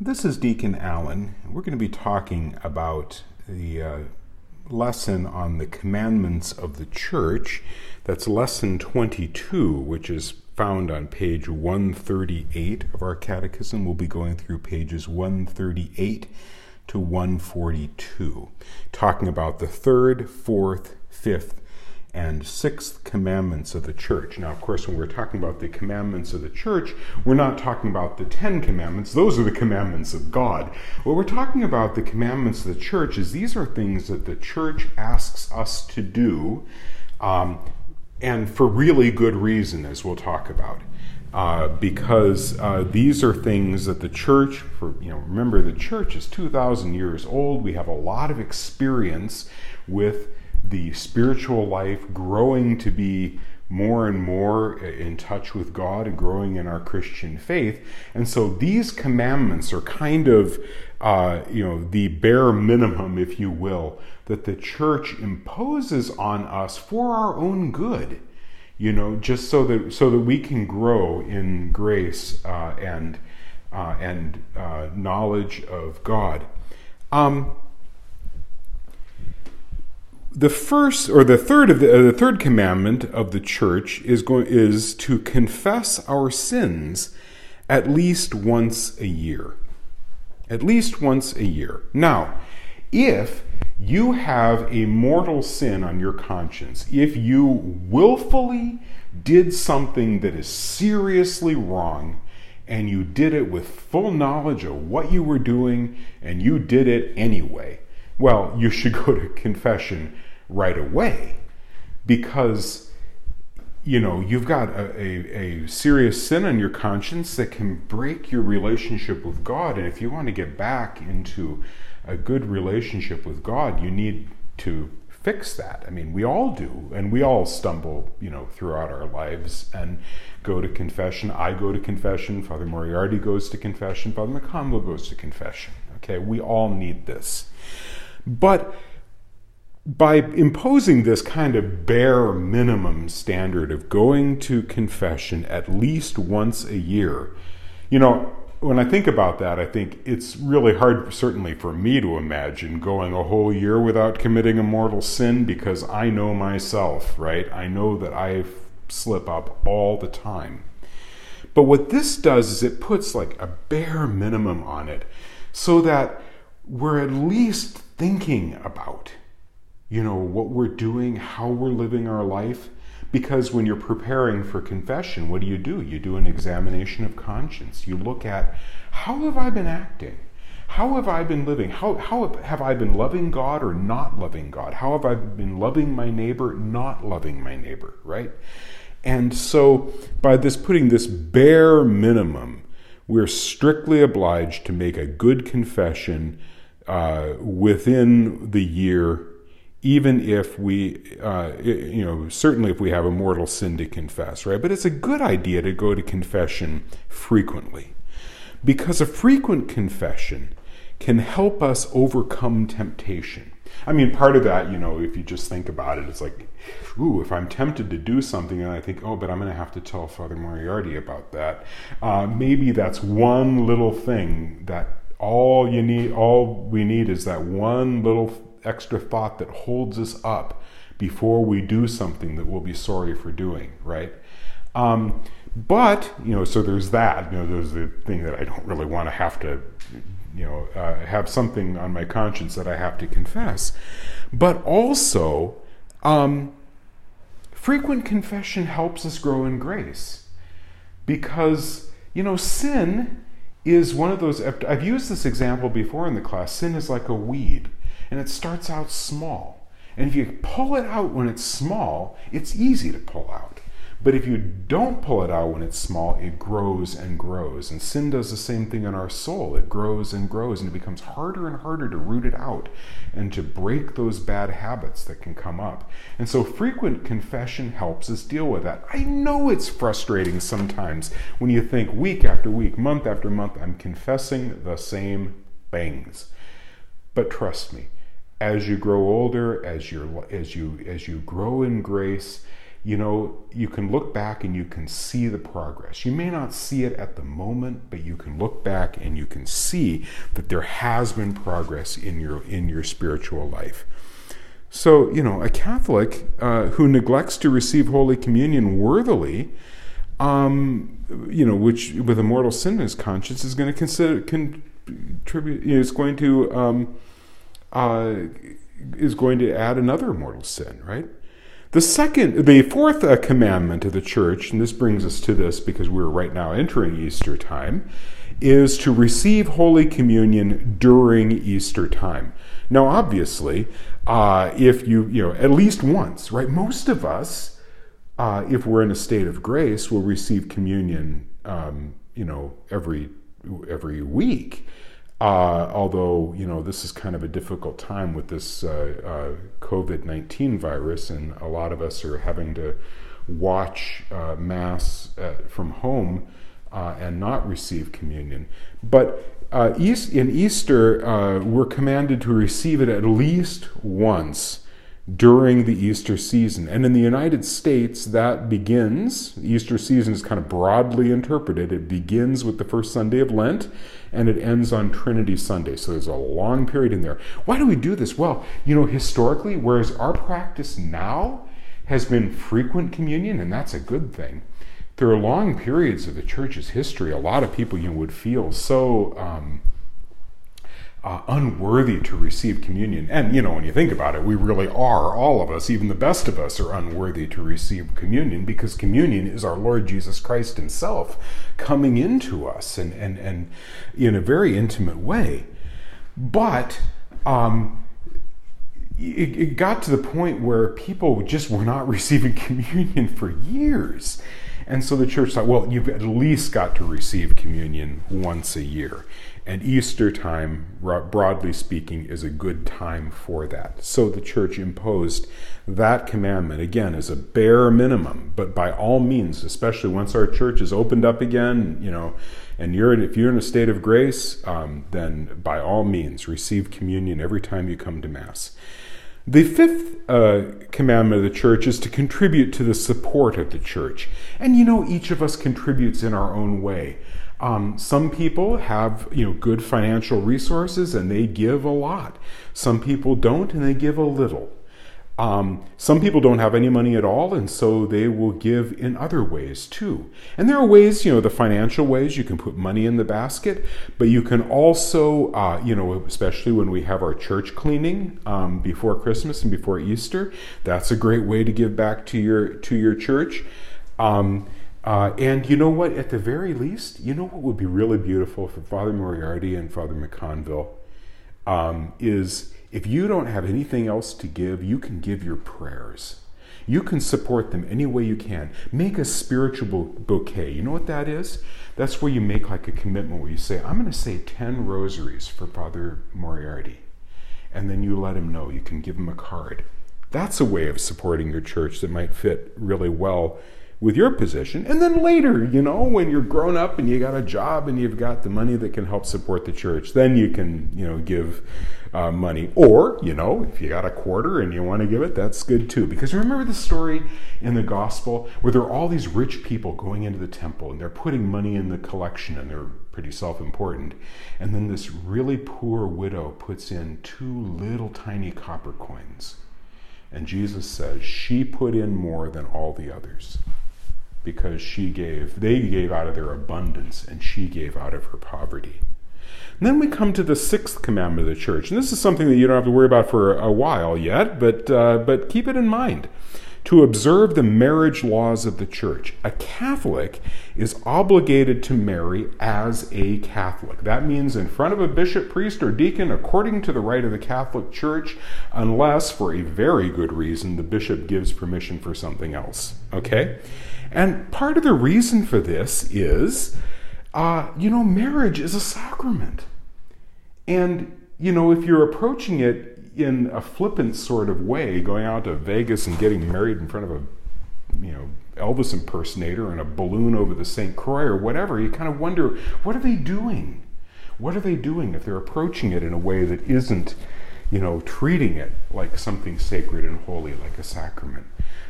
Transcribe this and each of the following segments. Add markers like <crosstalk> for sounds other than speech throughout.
This is Deacon Allen. We're going to be talking about the uh, lesson on the commandments of the church. That's lesson 22, which is found on page 138 of our catechism. We'll be going through pages 138 to 142, talking about the third, fourth, fifth, and sixth commandments of the church. Now, of course, when we're talking about the commandments of the church, we're not talking about the Ten Commandments. Those are the commandments of God. What we're talking about, the commandments of the church, is these are things that the church asks us to do, um, and for really good reason, as we'll talk about. Uh, because uh, these are things that the church, for you know, remember the church is two thousand years old. We have a lot of experience with the spiritual life, growing to be more and more in touch with God and growing in our Christian faith. And so these commandments are kind of, uh, you know, the bare minimum, if you will, that the church imposes on us for our own good. You know, just so that so that we can grow in grace uh, and uh, and uh, knowledge of God. Um, the first or the third of the, uh, the third commandment of the church is going is to confess our sins at least once a year. At least once a year. Now if you have a mortal sin on your conscience if you willfully did something that is seriously wrong and you did it with full knowledge of what you were doing and you did it anyway well, you should go to <laughs> confession right away. Because you know you've got a, a, a, serious sin on your conscience that can break your relationship with god. And if you want to get back into a good relationship with god you need to fix that. I mean we all do and we all stumble you know throughout our lives and go to confession. I go to confession. Father moriarty goes to confession. Father mcconville goes to confession. Okay? We all need this. But by imposing this kind of bare minimum standard of going to confession at least once a year, you know, when I think about that, I think it's really hard, certainly for me, to imagine going a whole year without committing a mortal sin because I know myself, right? I know that I slip up all the time. But what this does is it puts like a bare minimum on it so that we're at least thinking about you know, what we're doing, how we're living our life. Because when you're preparing for confession, what do you do? You do an examination of conscience. You look at how have I been acting? How have I been living? How, how have I been loving God or not loving God? How have I been loving my neighbor, not loving my neighbor, right? And so, by this putting this bare minimum, we're strictly obliged to make a good confession uh, within the year even if we, uh, you know, certainly if we have a mortal sin to confess, right? But it's a good idea to go to confession frequently because a frequent confession can help us overcome temptation. I mean, part of that, you know, if you just think about it, it's like, ooh, if I'm tempted to do something and I think, oh, but I'm going to have to tell Father Moriarty about that, uh, maybe that's one little thing that all you need, all we need is that one little extra thought that holds us up before we do something that we'll be sorry for doing, right? Um, but you know, so there's that. You know, there's the thing that I don't really want to have to, you know, uh, have something on my conscience that I have to confess. But also, um, frequent confession helps us grow in grace, because you know, sin is one of those. I've used this example before in the class. Sin is like a weed and it starts out small. And if you pull it out when it's small, it's easy to pull out. But if you don't pull it out when it's small, it grows and grows. And sin does the same thing in our soul. It grows and grows, and it becomes harder and harder to root it out and to break those bad habits that can come up. And so frequent confession helps us deal with that. I know it's frustrating sometimes when you think week after week, month after month, I'm confessing the same things. But trust me, as you grow older, as you as you as you grow in grace, you know, you can look back and you can see the progress. You may not see it at the moment, but you can look back and you can see that there has been progress in your in your spiritual life. So, you know, a Catholic uh, who neglects to receive Holy Communion worthily, um, you know, which with a mortal sin in his conscience is going to consider contribute. You know, is going to um, uh, is going to add another mortal sin, right? The second, the fourth uh, commandment of the church, and this brings us to this because we're right now entering Easter time, is to receive Holy Communion during Easter time. Now, obviously, uh, if you, you know, at least once, right? Most of us, uh, if we're in a state of grace, will receive communion, um, you know, every every week. Uh, although you know this is kind of a difficult time with this uh, uh, COVID nineteen virus, and a lot of us are having to watch uh, mass at, from home uh, and not receive communion. But East, in Easter, we're commanded to receive it at least once during the Easter season. And in the United States, that begins, Easter season is kind of broadly interpreted. It begins with the first Sunday of Lent and it ends on Trinity Sunday. So there's a long period in there. Why do we do this? Well, you know, historically, whereas our practice now has been frequent communion, and that's a good thing. There are long periods of the church's history. A lot of people you know, would feel so um, uh, unworthy to receive communion. And, you know, when you think about it, we really are, all of us, even the best of us, are unworthy to receive communion because communion is our Lord Jesus Christ Himself coming into us and, and, and in a very intimate way. But, um, it, it got to the point where people just were not <laughs> receiving communion for years. And so the church thought, well, you've at least got to receive communion once a year. And Easter time, broadly speaking, is a good time for that. So the church imposed that commandment, again, as a bare minimum. But by all means, especially once our church is opened up again, you know, and you're in, if you're in a state of grace, um, then by all means, receive communion every time you come to Mass. The fifth uh, commandment of the church is to contribute to the support of the church. And you know, each of us contributes in our own way. Um, some people have you know good financial resources and they give a lot. Some people don't and they give a little. Um, some people don't have any money at all, and so they will give in other ways too. And there are ways, you know, the financial ways you can put money in the basket, but you can also, uh, you know, especially when we have our church cleaning um, before Christmas and before Easter, that's a great way to give back to your to your church. Um, uh, and you know what? At the very least, you know what would be really beautiful for Father Moriarty and Father McConville um, is if you don't have anything else to give, you can give your prayers. You can support them any way you can. Make a spiritual bouquet. You know what that is? That's where you make like a commitment where you say, I'm going to say 10 rosaries for Father Moriarty. And then you let him know. You can give him a card. That's a way of supporting your church that might fit really well with your position. And then later, you know, when you're grown up and you got a job and you've got the money that can help support the church, then you can, you know, give uh, money. Or, you know, if you got a quarter and you want to give it, that's good too. Because remember the story in the gospel where there are all these rich people going into the temple and they're putting money in the collection and they're pretty self important. And then this really poor widow puts in two little tiny copper coins. And Jesus says, She put in more than all the others because she gave, they gave out of their abundance and she gave out of her poverty. And then we come to the sixth commandment of the church. And this is something that you don't have to worry about for a while yet, but, uh, but keep it in mind. To observe the marriage laws of the church. A Catholic is obligated to marry as a Catholic. That means in front of a bishop, priest, or deacon, according to the rite of the Catholic Church, unless for a very good reason the bishop gives permission for something else. Okay? And part of the reason for this is, uh, you know, marriage is a sacrament. And, you know, if you're approaching it in a flippant sort of way, going out to Vegas and getting married in front of a, you know, Elvis impersonator and a balloon over the St. Croix or whatever, you kind of wonder, what are they doing? What are they doing if they're approaching it in a way that isn't, you know, treating it like something sacred and holy, like a sacrament.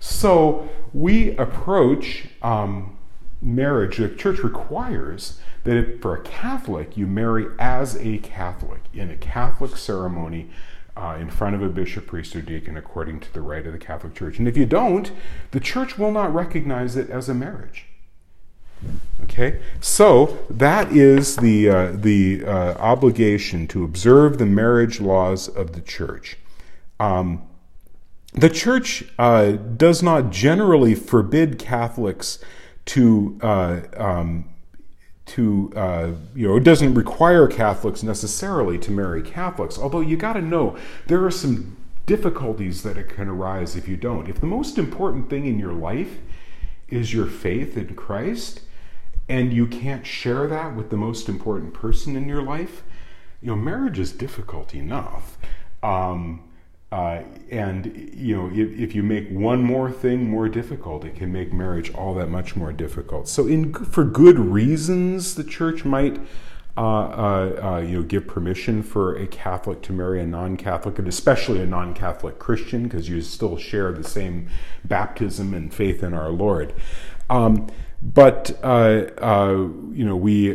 So we approach um, marriage, the church requires that if, for a Catholic, you marry as a Catholic in a Catholic ceremony uh, in front of a bishop, priest, or deacon according to the rite of the Catholic Church. And if you don't, the church will not recognize it as a marriage. Okay, so that is the uh, the uh, obligation to observe the marriage laws of the church. Um, the church uh, does not generally forbid Catholics to uh, um, to uh, you know it doesn't require Catholics necessarily to marry Catholics. Although you got to know there are some difficulties that can arise if you don't. If the most important thing in your life is your faith in Christ, and you can't share that with the most important person in your life, you know marriage is difficult enough. Um, uh, and you know, if, if, you make one more thing more difficult, it can make marriage all that much more difficult. So, in for good reasons, the church might. Uh, uh, uh, you know, give permission for a Catholic to marry a non-Catholic, and especially a non-Catholic Christian, because you still share the same baptism and faith in our Lord. Um, but uh, uh, you know, we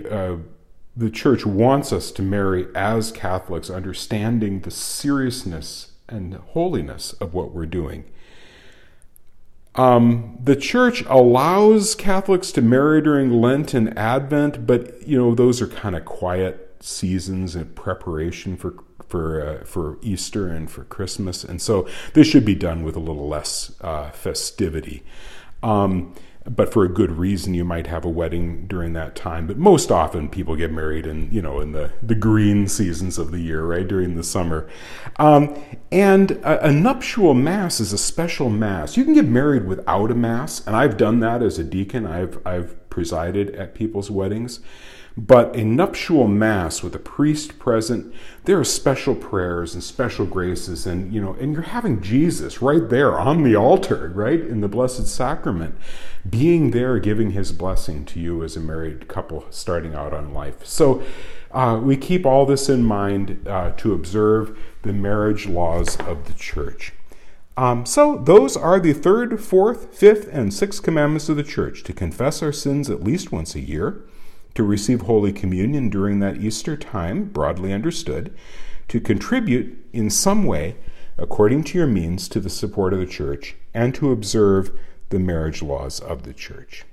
the church wants us to marry as Catholics, understanding the seriousness and holiness of what we're doing. Um, the church allows Catholics to marry during Lent and Advent, but you know those are kind of quiet seasons in preparation for for uh, for Easter and for Christmas, and so this should be done with a little less uh, festivity. Um, but for a good reason you might have a wedding during that time. But most often people get married in you know in the the green seasons of the year right during the summer. Um, and a, a, nuptial mass is a special mass. You can get married without a mass and i've done that as a deacon. I've i've presided at people's weddings but a nuptial mass with a priest present, there are special prayers and special graces, and you know, and you're having Jesus right there on the altar, right in the Blessed Sacrament, being there, giving His blessing to you as a married couple starting out on life. So. Uh, we keep all this in mind uh, to observe the marriage laws of the church. Um, so, those are the third, fourth, fifth, and sixth commandments of the church to confess our sins at least once a year, to receive Holy Communion during that Easter time, broadly understood, to contribute in some way, according to your means, to the support of the church, and to observe the marriage laws of the church.